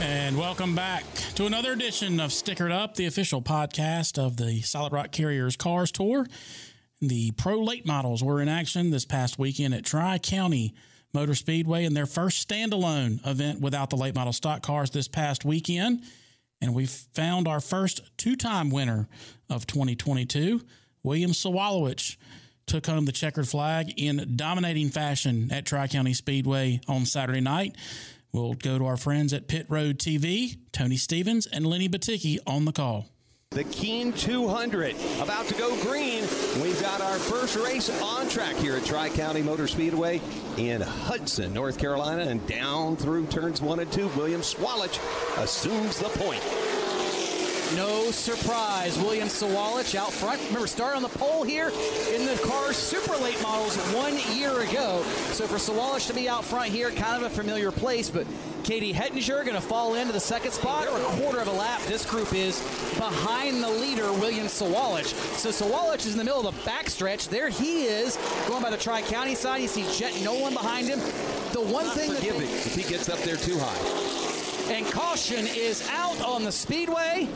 And welcome back to another edition of Stickered Up, the official podcast of the Solid Rock Carriers Cars Tour. The pro late models were in action this past weekend at Tri County Motor Speedway in their first standalone event without the late model stock cars this past weekend. And we found our first two time winner of 2022, William Sawalich took home the checkered flag in dominating fashion at Tri County Speedway on Saturday night. We'll go to our friends at Pit Road TV, Tony Stevens and Lenny Baticki on the call. The Keen 200 about to go green. We've got our first race on track here at Tri County Motor Speedway in Hudson, North Carolina, and down through turns one and two. William Sawalich assumes the point. No surprise. William Sawalich out front. Remember, started on the pole here in the car super late models one year ago. So for Sawalich to be out front here, kind of a familiar place, but Katie Hettinger going to fall into the second spot. They're a quarter of a lap. This group is behind the leader, William Sawalich. So Sawalich is in the middle of the backstretch. There he is, going by the Tri County side. You see Jett Noland behind him. The one Not thing that if he gets up there too high. And caution is out on the speedway.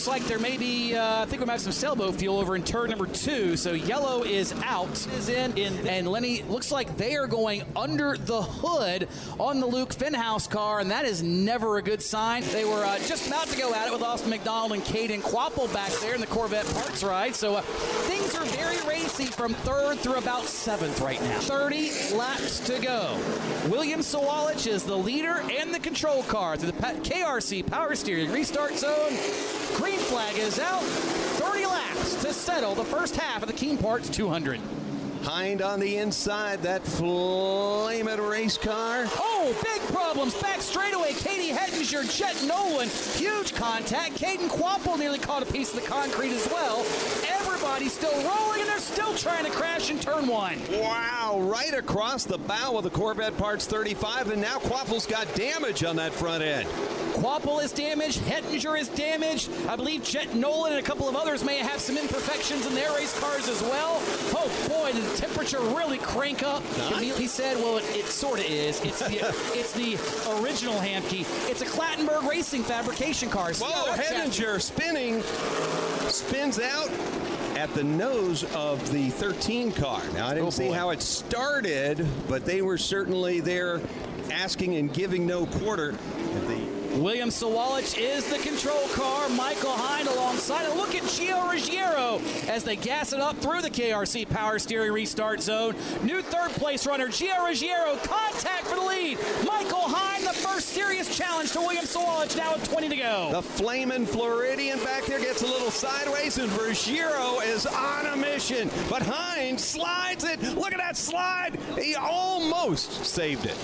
Looks like there may be, uh, I think we might have some sailboat fuel over in turn number two. So yellow is out, is in, in, and Lenny looks like they are going under the hood on the Luke Fenhaus car, and that is never a good sign. They were uh, just about to go at it with Austin McDonald and Caden Kvapil back there in the Corvette parts ride. So uh, things are very racy from third through about seventh right now. 30 laps to go. William Sawalich is the leader and the control car through the KRC power steering restart zone. Green flag is out. 30 laps to settle the first half of the Keen Parts 200. Hinde on the inside, that flaming race car. Oh, big problems. Back straightaway. Katie Hettinger, Jett Noland. Huge contact. Caden Kvapil nearly caught a piece of the concrete as well. Everybody's still rolling, and they're still trying to crash in turn one. Wow, right across the bow of the Corvette Parts 35, and now Kvapil's got damage on that front end. Kvapil is damaged. Hettinger is damaged. I believe Jett Noland and a couple of others may have some imperfections in their race cars as well. Oh boy, did the temperature really crank up? He, said, "Well, it, it sort of is. It's the it's the original Hamke. It's a Clattenburg Racing fabrication car." Whoa, Hettinger spinning, spins out at the nose of the 13 car. Now, I didn't Oh, see boy. how it started, but they were certainly there asking and giving no quarter. The William Sawalich is the control car. Michael Hinde alongside And Look at Gio Ruggiero as they gas it up through the KRC power steering restart zone. New third place runner, Gio Ruggiero, contact for the lead. Michael Hinde, first serious challenge to William Sawalich now with 20 to go. The flaming Floridian back there gets a little sideways, and Ruggiero is on a mission. But Hines slides it. Look at that slide. He almost saved it.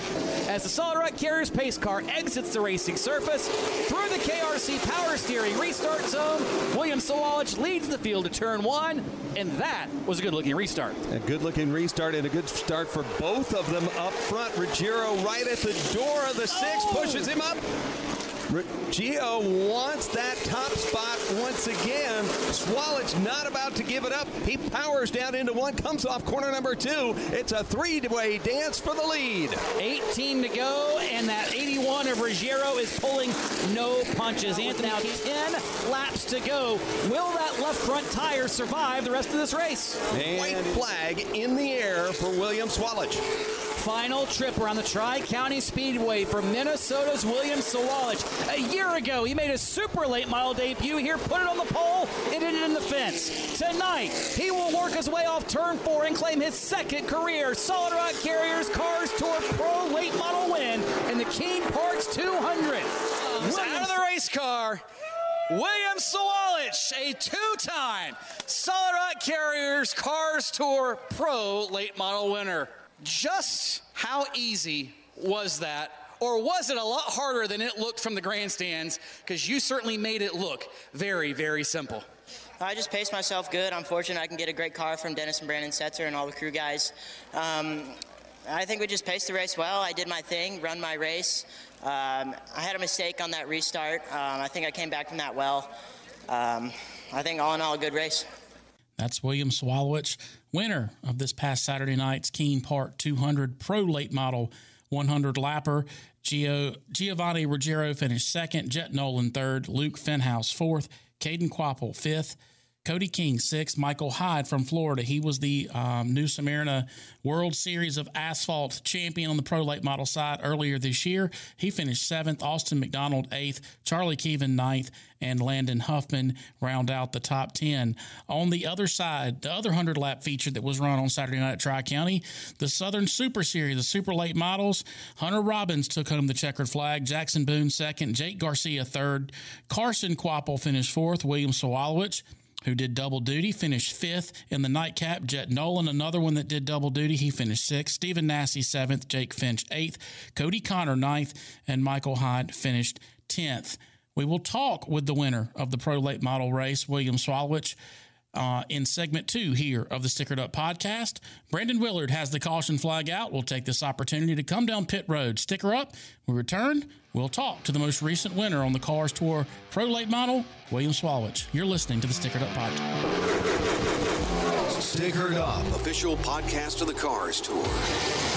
As the Solid Rock Carriers pace car exits the racing surface through the KRC power steering restart zone, William Sawalich leads the field to turn one, and that was a good looking restart. A good looking restart and a good start for both of them up front. Ruggiero right at the door of the six pushes him up. Gio wants that top spot once again. Swallows not about to give it up. He powers down into one, comes off corner number two. It's a three-way dance for the lead. 18 to go, and that 81 of Ruggiero is pulling no punches. Anthony, now 10 laps to go. Will that left front tire survive the rest of this race? White flag in the air for William Swallows. Final trip around the Tri County Speedway for Minnesota's William Sawalich. A year ago, he made a super late model debut here, put it on the pole, it in the fence. Tonight, he will work his way off turn four and claim his second career Solid Rock Carriers Cars Tour Pro late model win in the Keen Parts 200. out of the race car. William Sawalich, a two-time Solid Rock Carriers Cars Tour Pro late model winner. Just how easy was that or was it a lot harder than it looked from the grandstands? Because you certainly made it look very, very simple. I just paced myself good. I'm fortunate I can get a great car from Dennis and Brandon Setzer and all the crew guys. Um, I think we just paced the race well. I did my thing, run my race. Um, I had a mistake on that restart. Um, I think I came back from that well. Um, I think all in all, a good race. That's William Sawalich, winner of this past Saturday night's Keene Park 200 Pro Late Model 100 lapper. Gio, Giovanni Ruggiero finished second, Jett Noland third, Luke Fenhaus fourth, Caden Kvapil fifth, Cody King, six. Michael Hinde from Florida. He was the um, New Smyrna World Series of Asphalt champion on the pro late model side earlier this year. He finished seventh. Austin McDonald, eighth. Charlie Keevan, ninth. And Landon Huffman round out the top 10. On the other side, the other 100 lap feature that was run on Saturday night at Tri County, the Southern Super Series, the super late models. Hunter Robbins took home the checkered flag. Jackson Boone, second. Jake Garcia, third. Carson Kvapil finished fourth. William Sawalich who did double duty, finished fifth in the nightcap. Jett Noland, another one that did double duty, he finished sixth. Stephen Nasse, seventh. Jake Finch, eighth. Cody Connor, ninth. And Michael Hinde finished 10th. We will talk with the winner of the Pro Late Model race, William Sawalich. Uh, in segment two here of the Stickered Up podcast. Brandon Willard has the caution flag out. We'll take this opportunity to come down pit road. Sticker up. We return. We'll talk to the most recent winner on the Cars Tour Pro Late Model, William Sawalich. You're listening to the Stickered Up podcast. Stickered Up, official podcast of the Cars Tour.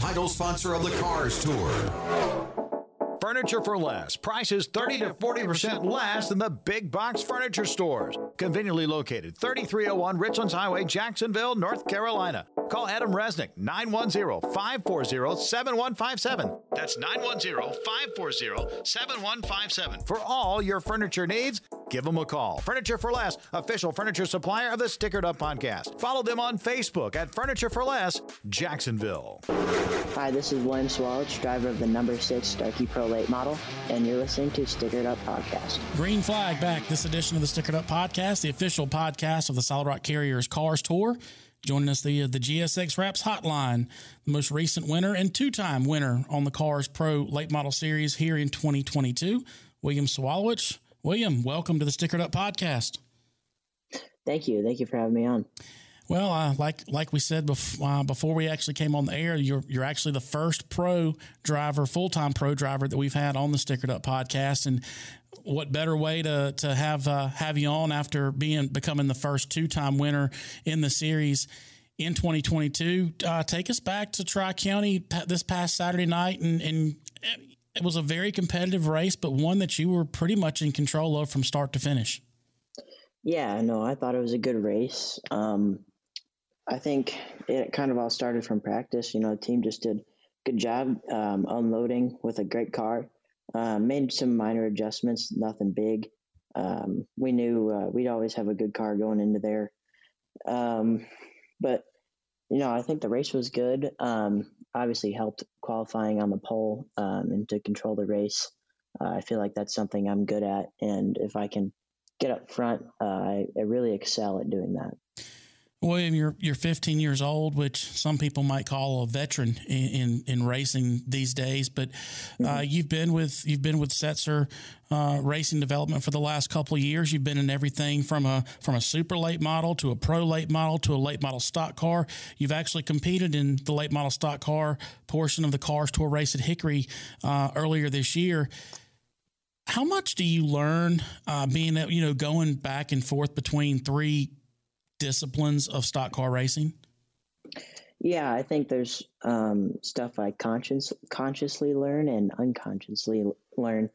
title sponsor of the Cars Tour. Furniture for less. Prices 30 to 40% less than the big box furniture stores. Conveniently located 3301 Richlands Highway, Jacksonville, North Carolina. Call Adam Resnick 910-540-7157. That's 910-540-7157. For all your furniture needs, give them a call. Furniture for Less, official furniture supplier of the Stickered Up podcast. Follow them on Facebook at Furniture for Less, Jacksonville. Hi, this is William Sawalich, driver of the number six Starkey Pro Late Model, and you're listening to Stickered Up Podcast. Green flag back this edition of the Stickered Up Podcast, the official podcast of the Solid Rock Carriers Cars Tour. Joining us the the GSX Wraps Hotline, the most recent winner and two time winner on the Cars Pro Late Model Series here in 2022, William Sawalich. William, welcome to the Stickered Up Podcast. Thank you. Thank you for having me on. Well, uh, like like we said bef- uh, before we actually came on the air, you're you're actually the first pro driver, full time pro driver that we've had on the Stickered Up podcast, and what better way to to have uh, have you on after being becoming the first two time winner in the series in 2022? Uh, take us back to Tri County this past Saturday night, and, and it was a very competitive race, but one that you were pretty much in control of from start to finish. Yeah, no, I thought it was a good race. Um, I think it kind of all started from practice. You know, the team just did a good job um, unloading with a great car. Uh, made some minor adjustments, nothing big. Um, we knew uh, we'd always have a good car going into there. Um, but, you know, I think the race was good. Um, obviously helped qualifying on the pole um, and to control the race. Uh, I feel like that's something I'm good at. And if I can get up front, uh, I, I really excel at doing that. William, you're you're 15 years old, which some people might call a veteran in in, in racing these days. But uh, mm-hmm. you've been with you've been with Setzer uh, Racing Development for the last couple of years. You've been in everything from a from a super late model to a pro late model to a late model stock car. You've actually competed in the late model stock car portion of the Cars Tour race at Hickory uh, earlier this year how much do you learn uh, being that you know going back and forth between three disciplines of stock car racing? Yeah, I think there's um, stuff I conscious, consciously learn and unconsciously learn.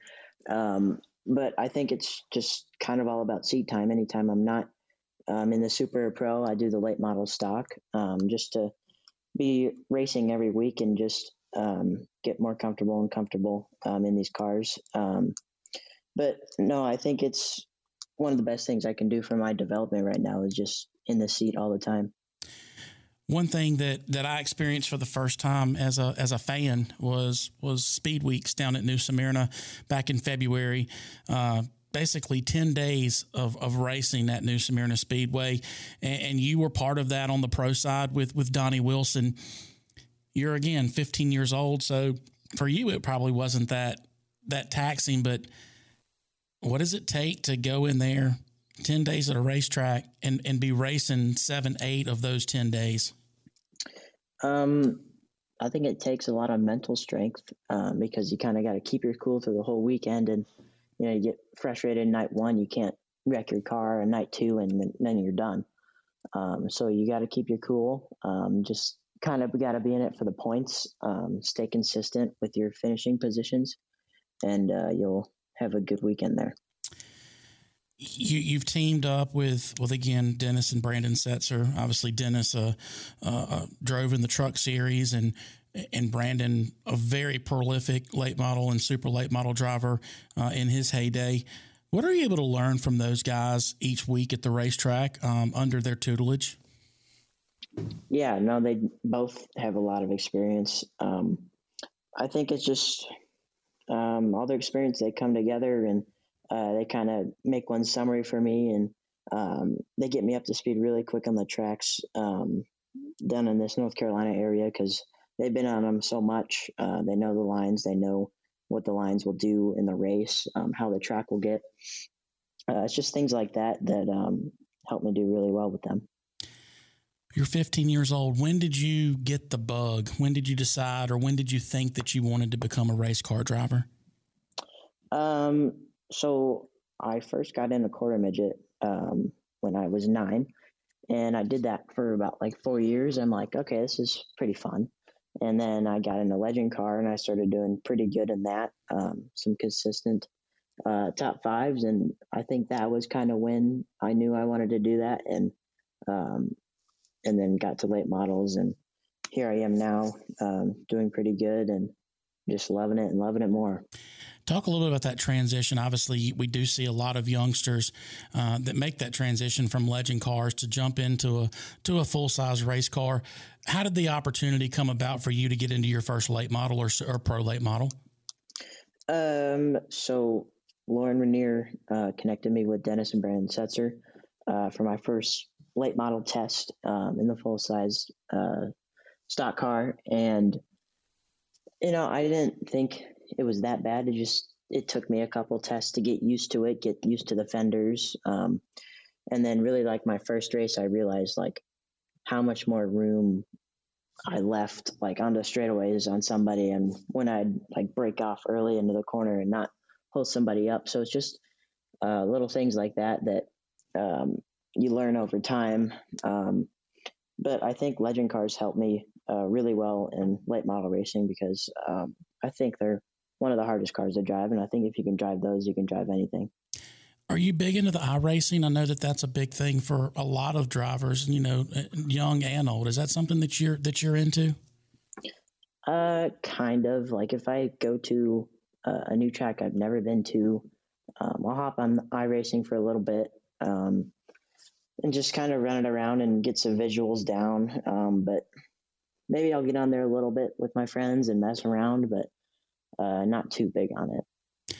Um, but I think it's just kind of all about seat time. Anytime I'm not um, in the Super Pro, I do the late model stock um, just to be racing every week and just um, get more comfortable and comfortable um, in these cars. but no, I think it's one of the best things I can do for my development right now is just in the seat all the time. One thing that, that I experienced for the first time as a as a fan was was Speed Weeks down at New Smyrna back in February. Uh, basically 10 days of, of racing at New Smyrna Speedway. And, and, you were part of that on the pro side with, with Donnie Wilson. You're again 15 years old. So for you, it probably wasn't that, that taxing, but what does it take to go in there 10 days at a racetrack and, and be racing seven, eight of those 10 days? Um, I think it takes a lot of mental strength um, because you kind of got to keep your cool through the whole weekend. And, you know, you get frustrated night one, you can't wreck your car, and night two, and then, you're done. Um, so you got to keep your cool. Um, just kind of got to be in it for the points. Um, stay consistent with your finishing positions, and uh, you'll have a good weekend there you, you've teamed up with with again Dennis and Brandon Setzer. Obviously, Dennis uh, uh, uh, drove in the Truck Series, and and Brandon a very prolific late model and super late model driver uh, in his heyday. What are you able to learn from those guys each week at the racetrack um, under their tutelage? Yeah, no, they both have a lot of experience. Um, I think it's just um, all their experience. They come together and uh, they kind of make one summary for me and um, they get me up to speed really quick on the tracks um, down in this North Carolina area because they've been on them so much. Uh, they know the lines, they know what the lines will do in the race, um, how the track will get. Uh, it's just things like that that um, help me do really well with them. You're 15 years old. When did you get the bug? When did you decide, or when did you think that you wanted to become a race car driver? Um, so I first got into quarter midget um, when I was nine, and I did that for about like four years. I'm like, okay, this is pretty fun. And then I got into legend car, and I started doing pretty good in that. Um, some consistent uh, top fives, and I think that was kind of when I knew I wanted to do that, and um, and then got to late models, and here I am now, um, doing pretty good, and just loving it and loving it more. Talk a little bit about that transition. Obviously, we do see a lot of youngsters uh, that make that transition from legend cars to jump into a to a full size race car. How did the opportunity come about for you to get into your first late model or, or pro late model? Um, so Lorin Ranier uh, connected me with Dennis and Brandon Setzer uh, for my first late model test um, in the full size uh, stock car, and you know I didn't think it was that bad. It just it took me a couple tests to get used to it, get used to the fenders, um, and then really like my first race, I realized like how much more room I left like on the straightaways on somebody, and when I'd like break off early into the corner and not pull somebody up. So it's just uh, little things like that that um, you learn over time. Um, but I think legend cars help me uh, really well in late model racing because um, I think they're one of the hardest cars to drive. And I think if you can drive those, you can drive anything. Are you big into the iRacing? I know that that's a big thing for a lot of drivers, you know, young and old. Is that something that you're that you're into? Uh, kind of. Like if I go to uh, a new track I've never been to, um, I'll hop on iRacing for a little bit um, and just kind of run it around and get some visuals down. Um, but maybe I'll get on there a little bit with my friends and mess around. But uh, not too big on it.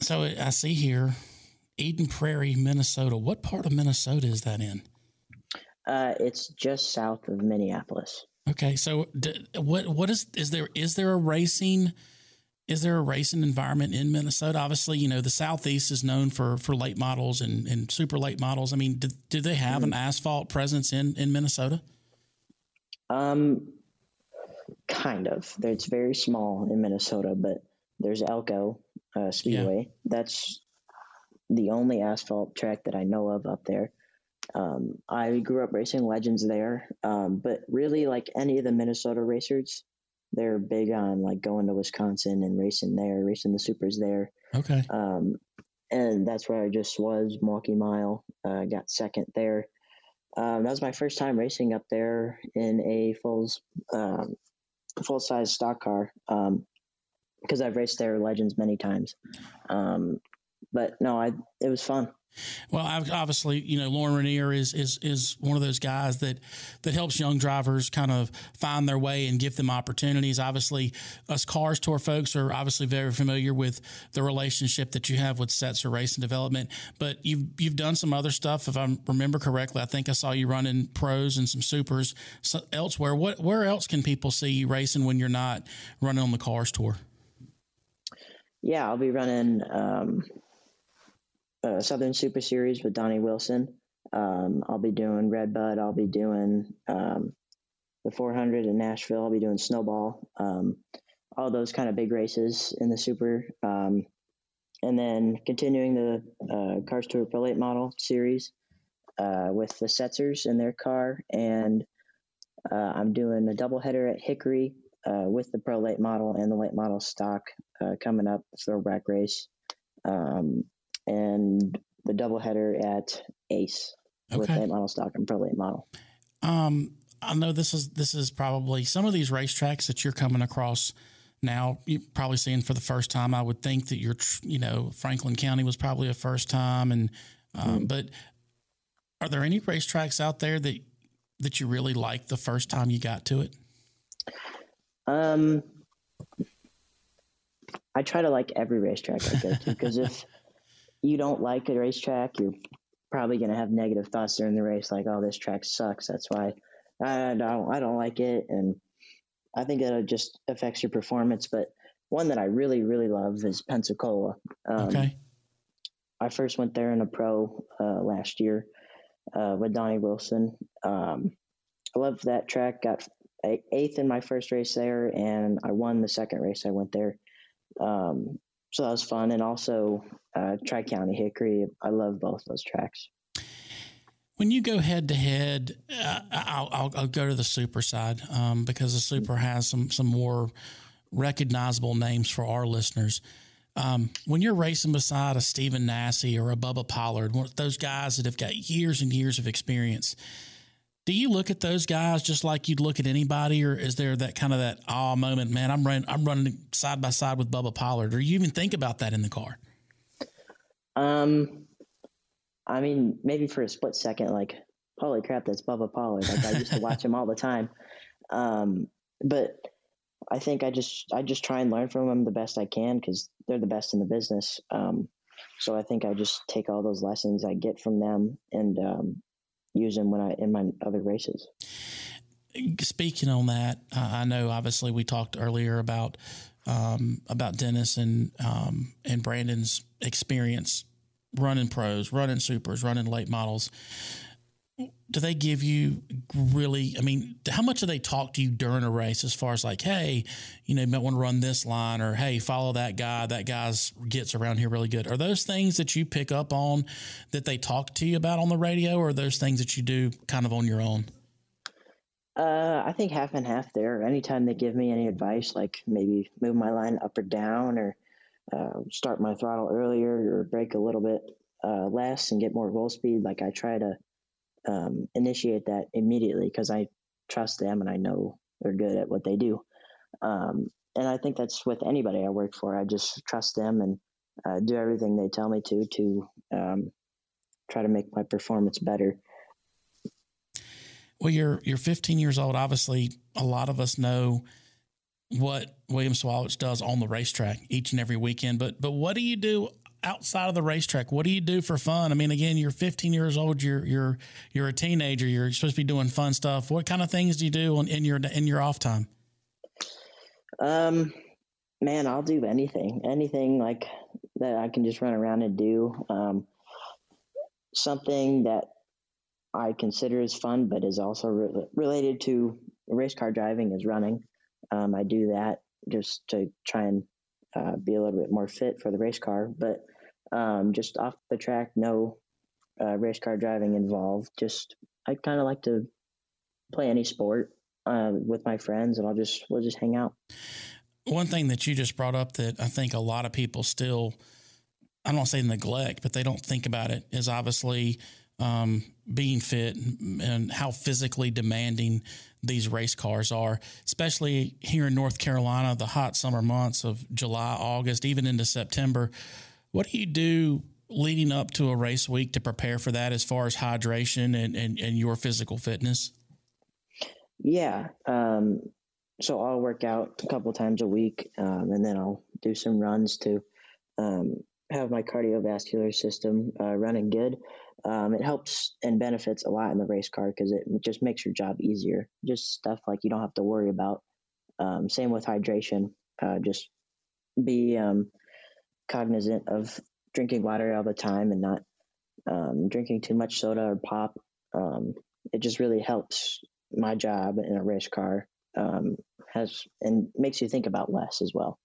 So I see here, Eden Prairie, Minnesota. What part of Minnesota is that in? Uh, it's just south of Minneapolis. Okay, so d- what what is is there is there a racing is there a racing environment in Minnesota? Obviously, you know the southeast is known for for late models and, and super late models. I mean, do, do they have mm-hmm. an asphalt presence in in Minnesota? Um, kind of. It's very small in Minnesota, but there's Elko uh, Speedway. Yeah. That's the only asphalt track that I know of up there. Um, I grew up racing legends there, um, but really, like any of the Minnesota racers, they're big on like going to Wisconsin and racing there, racing the supers there. Okay. Um, and that's where I just was Milwaukee Mile. Uh, got second there. Um, that was my first time racing up there in a full um, full size stock car because um, I've raced there legends many times. Um, but no, I it was fun. Well, obviously, you know, Lorin Ranier is is is one of those guys that that helps young drivers kind of find their way and give them opportunities. Obviously, us Cars Tour folks are obviously very familiar with the relationship that you have with Setzer and Development. But you've you've done some other stuff, if I remember correctly. I think I saw you running pros and some supers elsewhere. What where else can people see you racing when you're not running on the Cars Tour? Yeah, I'll be running. Um uh, Southern Super Series with Donnie Wilson. Um, I'll be doing Redbud. I'll be doing um, the 400 in Nashville. I'll be doing Snowball. Um, all those kind of big races in the Super. Um, and then continuing the uh, Cars Tour Pro Late Model Series uh, with the Setzers in their car. And uh, I'm doing a doubleheader at Hickory uh, with the Pro Late Model and the Late Model stock uh, coming up, throwback race. Um, and the doubleheader at Ace okay. with late model stock and pro late model. Um, I know this is this is probably some of these racetracks that you're coming across now. You're probably seeing for the first time. I would think that you're, you know, Franklin County was probably a first time, and um, mm. but are there any racetracks out there that that you really liked the first time you got to it? Um, I try to like every racetrack I go to because if you don't like a racetrack, you're probably going to have negative thoughts during the race, like, "Oh, this track sucks." That's why I don't I don't like it, and I think it just affects your performance. But one that I really really love is Pensacola. Um, okay. I first went there in a pro uh, last year uh, with Donnie Wilson. Um, I loved that track. Got eighth in my first race there, and I won the second race I went there. Um, so that was fun. And also uh, Tri County Hickory. I love both those tracks. When you go head to head, uh, I'll, go to the super side um, because the super has some some more recognizable names for our listeners. Um, when you're racing beside a Stephen Nasse or a Bubba Pollard, one of those guys that have got years and years of experience, do you look at those guys just like you'd look at anybody, or is there that kind of that awe moment? Man, I'm running, I'm running side by side with Bubba Pollard, or you even think about that in the car? Um, I mean, maybe for a split second, like, holy crap, that's Bubba Pollard. Like I used to watch him all the time. Um, but I think I just I just try and learn from them the best I can because they're the best in the business. Um, so I think I just take all those lessons I get from them and um, them when I in my other races. Speaking on that, I know obviously we talked earlier about um, about Dennis and um, and Brandon's experience running pros, running supers, running late models. Do they give you really? I mean, how much do they talk to you during a race as far as like, hey, you know, you might want to run this line, or hey, follow that guy. That guy's gets around here really good. Are those things that you pick up on that they talk to you about on the radio, or those things that you do kind of on your own? Uh, I think half and half there. Anytime they give me any advice, like maybe move my line up or down, or uh, start my throttle earlier, or brake a little bit uh, less and get more roll speed, like I try to um, initiate that immediately because I trust them and I know they're good at what they do. Um, and I think that's with anybody I work for. I just trust them and uh, do everything they tell me to to um, try to make my performance better. Well, you're you're 15 years old. Obviously, a lot of us know what William Sawalich does on the racetrack each and every weekend. But but what do you do outside of the racetrack, what do you do for fun? I mean, again, you're 15 years old. You're you're you're a teenager. You're supposed to be doing fun stuff. What kind of things do you do in, in your in your off time? Um, man, I'll do anything, anything like that I can just run around and do. Um, something that I consider as fun, but is also re- related to race car driving is running. Um, I do that just to try and uh, be a little bit more fit for the race car, but um, just off the track, no uh, race car driving involved. Just I kind of like to play any sport uh, with my friends, and I'll just we'll just hang out. One thing that you just brought up that I think a lot of people still, I don't want to say neglect, but they don't think about it is obviously um, being fit and how physically demanding these race cars are, especially here in North Carolina, the hot summer months of July, August, even into September. What do you do leading up to a race week to prepare for that as far as hydration and, and, and your physical fitness? Yeah. Um, so I'll work out a couple times a week, um, and then I'll do some runs to um, have my cardiovascular system uh, running good. Um, it helps and benefits a lot in the race car because it just makes your job easier. Just stuff like you don't have to worry about. Um, same with hydration. Uh, just be um, cognizant of drinking water all the time and not um, drinking too much soda or pop. it just really helps my job in a race car um, has and makes you think about less as well.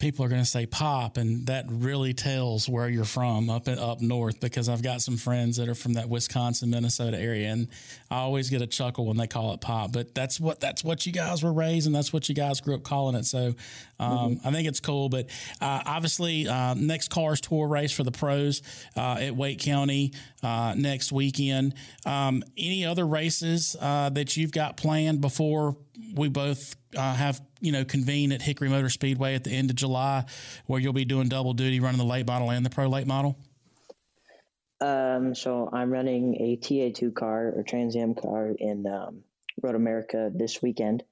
People are going to say pop, and that really tells where you're from up up north because I've got some friends that are from that Wisconsin, Minnesota area, and I always get a chuckle when they call it pop. But that's what that's what you guys were raised, and that's what you guys grew up calling it. So um, mm-hmm. I think it's cool. But uh, obviously, uh, next Cars Tour race for the pros uh, at Wake County uh, next weekend. Um, any other races uh, that you've got planned before we both uh, have you know convene at Hickory Motor Speedway at the end of July, where you'll be doing double duty, running the late model and the pro late model? Um, so I'm running a TA2 car or Trans Am car in um, Road America this weekend.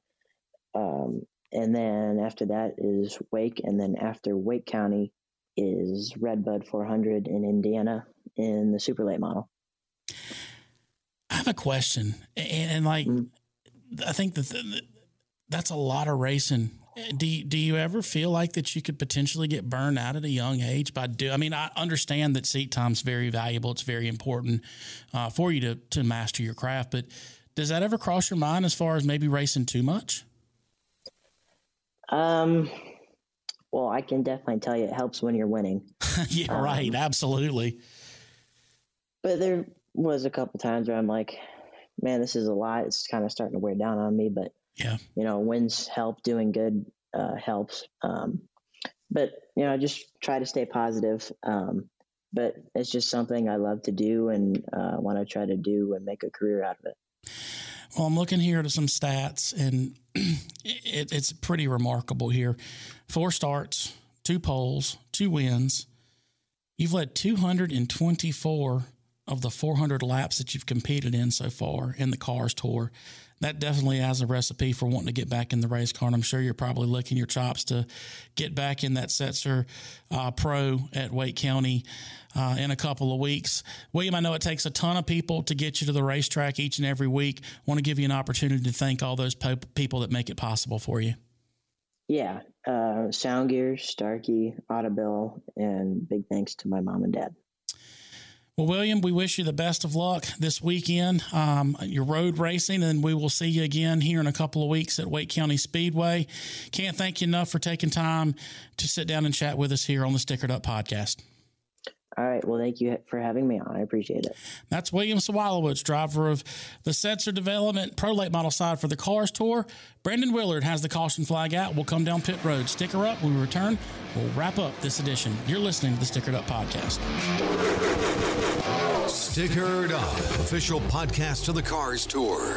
Um, and then after that is Wake, and then after Wake County is Redbud 400 in Indiana in the super late model. I have a question, and, and like mm-hmm. I think that that's a lot of racing. Do you, do you ever feel like that you could potentially get burned out at a young age by do? I mean, I understand that seat time's very valuable. It's very important uh, for you to to master your craft. But does that ever cross your mind as far as maybe racing too much? Um. Well, I can definitely tell you it helps when you're winning. yeah, um, right. Absolutely. But there was a couple times where I'm like, man, this is a lot. It's kind of starting to wear down on me. But yeah, you know, wins help. Doing good uh, helps. Um, but you know, I just try to stay positive. Um, but it's just something I love to do and uh, want to try to do and make a career out of it. Well, I'm looking here to some stats, and it, it's pretty remarkable here. Four starts, two poles, two wins. You've led 224 of the 400 laps that you've competed in so far in the Cars Tour. That definitely has a recipe for wanting to get back in the race car. And I'm sure you're probably licking your chops to get back in that Setzer uh, Pro at Wake County uh, in a couple of weeks. William, I know it takes a ton of people to get you to the racetrack each and every week. Want to give you an opportunity to thank all those po- people that make it possible for you. Yeah, uh, Sound Gear, Starkey, Audible, and big thanks to my mom and dad. Well, William, we wish you the best of luck this weekend. Um, your road racing, and we will see you again here in a couple of weeks at Wake County Speedway. Can't thank you enough for taking time to sit down and chat with us here on the Stickered Up podcast. All right. Well, thank you for having me on. I appreciate it. That's William Sawalich, driver of the Setzer Development Pro Late Model side for the Cars Tour. Brandon Willard has the caution flag out. We'll come down pit road. Sticker up. When we return, we'll wrap up this edition. You're listening to the Stickered Up podcast. Stickered Up, official podcast of the Cars Tour.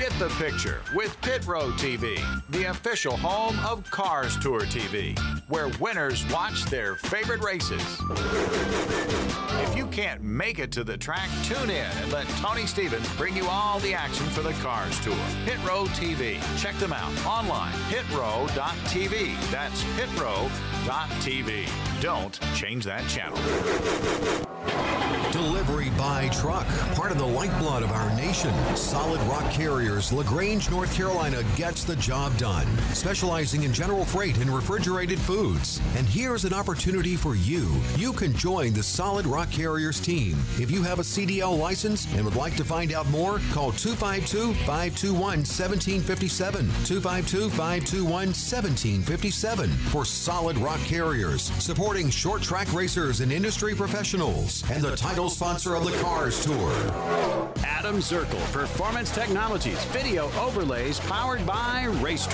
Get the picture with Pit Road TV, the official home of Cars Tour TV, where winners watch their favorite races. If you can't make it to the track, tune in and let Tony Stevens bring you all the action for the Cars Tour. Pit Road TV. Check them out online, pitrow.tv. That's pitrow.tv. Don't change that channel. Delivery by truck, part of the lifeblood of our nation. Solid Rock Carriers, LaGrange, North Carolina gets the job done, specializing in general freight and refrigerated foods. And here's an opportunity for you. You can join the Solid Rock Carriers team. If you have a CDL license and would like to find out more, call 252 521 1757. 252 521 1757 for Solid Rock Carriers, supporting short track racers and industry professionals, and the title sponsor of the Cars Tour. Adam Zirkle, Performance Technologies, video overlays powered by Race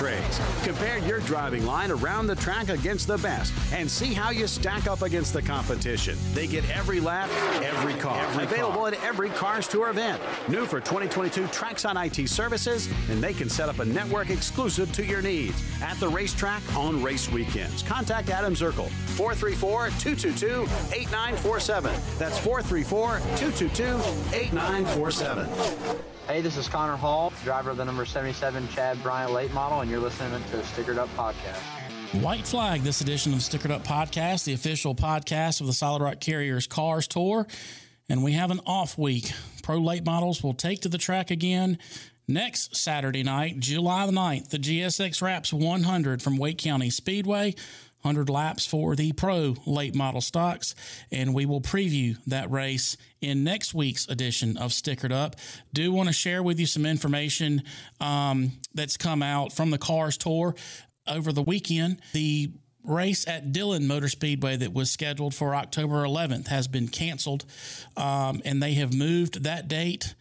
Compare your driving line around the track against the best and see how you stack up against the competition. They get every lap, every car. Every Available car. at every Cars Tour event. New for 2022 Traxon IT services, and they can set up a network exclusive to your needs at the racetrack on race weekends. Contact Adam Zirkle, 434 222 8947. That's 434 222 8947. Hey, this is Connor Hall, driver of the number 77 Chad Bryant late model, and you're listening to the Stickered Up Podcast. White Flag, this edition of Stickered Up Podcast, the official podcast of the Solid Rock Carriers Cars Tour. And we have an off week. Pro late models will take to the track again next Saturday night, July the 9th, the GSX Wraps 100 from Wake County Speedway. 100 laps for the pro late model stocks, and we will preview that race in next week's edition of Stickered Up. Do want to share with you some information um, that's come out from the Cars Tour over the weekend. The race at Dillon Motor Speedway that was scheduled for October 11th has been canceled, um, and they have moved that date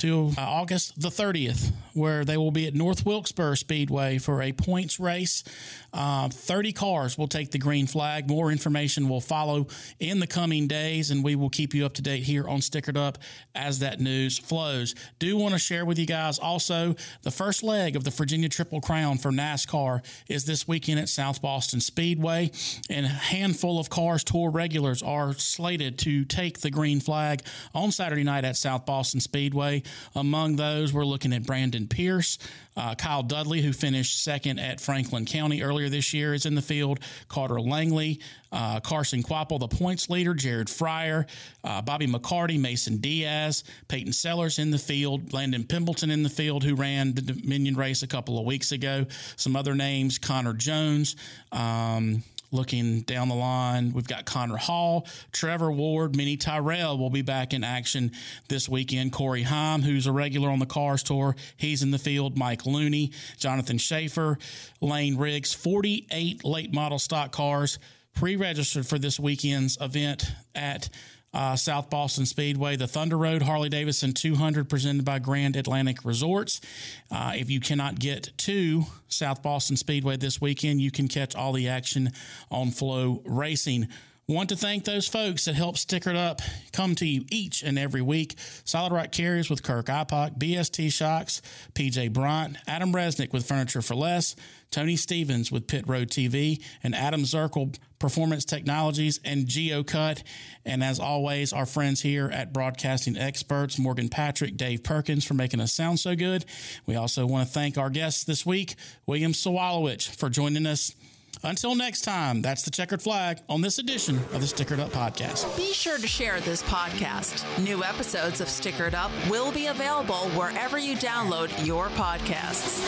to uh, August the 30th, where they will be at North Wilkesboro Speedway for a points race. Uh, 30 cars will take the green flag. More information will follow in the coming days, and we will keep you up to date here on Stickered Up as that news flows. Do want to share with you guys also the first leg of the Virginia Triple Crown for NASCAR is this weekend at South Boston Speedway, and a handful of cars tour regulars are slated to take the green flag on Saturday night at South Boston Speedway. Among those, we're looking at Brandon Pierce. Uh, Kyle Dudley, who finished second at Franklin County earlier this year, is in the field. Carter Langley, uh, Carson Kvapil, the points leader, Jared Fryar, uh, Bobby McCarty, Mason Diaz, Peyton Sellers in the field, Landon Pembelton in the field, who ran the Dominion race a couple of weeks ago. Some other names, Connor Jones. Um, Looking down the line, we've got Connor Hall, Trevor Ward, Minnie Tyrell will be back in action this weekend. Corey Heim, who's a regular on the Cars Tour, he's in the field. Mike Looney, Jonathan Schaefer, Lane Riggs, 48 late model stock cars pre registered for this weekend's event at uh, South Boston Speedway, the Thunder Road Harley Davidson 200 presented by Grand Atlantic Resorts. Uh, if you cannot get to South Boston Speedway this weekend, you can catch all the action on FloRacing. Want to thank those folks that help Stickered Up come to you each and every week. Solid Rock Carriers with Kirk Ipock, BST Shocks, PJ Bryant, Adam Resnick with Furniture for Less, Tony Stevens with Pit Road TV, and Adam Zirkle Performance Technologies and GeoCut. And as always, our friends here at Broadcasting Experts, Morgan Patrick, Dave Perkins, for making us sound so good. We also want to thank our guests this week, William Sawalich, for joining us. Until next time, that's the checkered flag on this edition of the Stickered Up Podcast. Be sure to share this podcast. New episodes of Stickered Up will be available wherever you download your podcasts.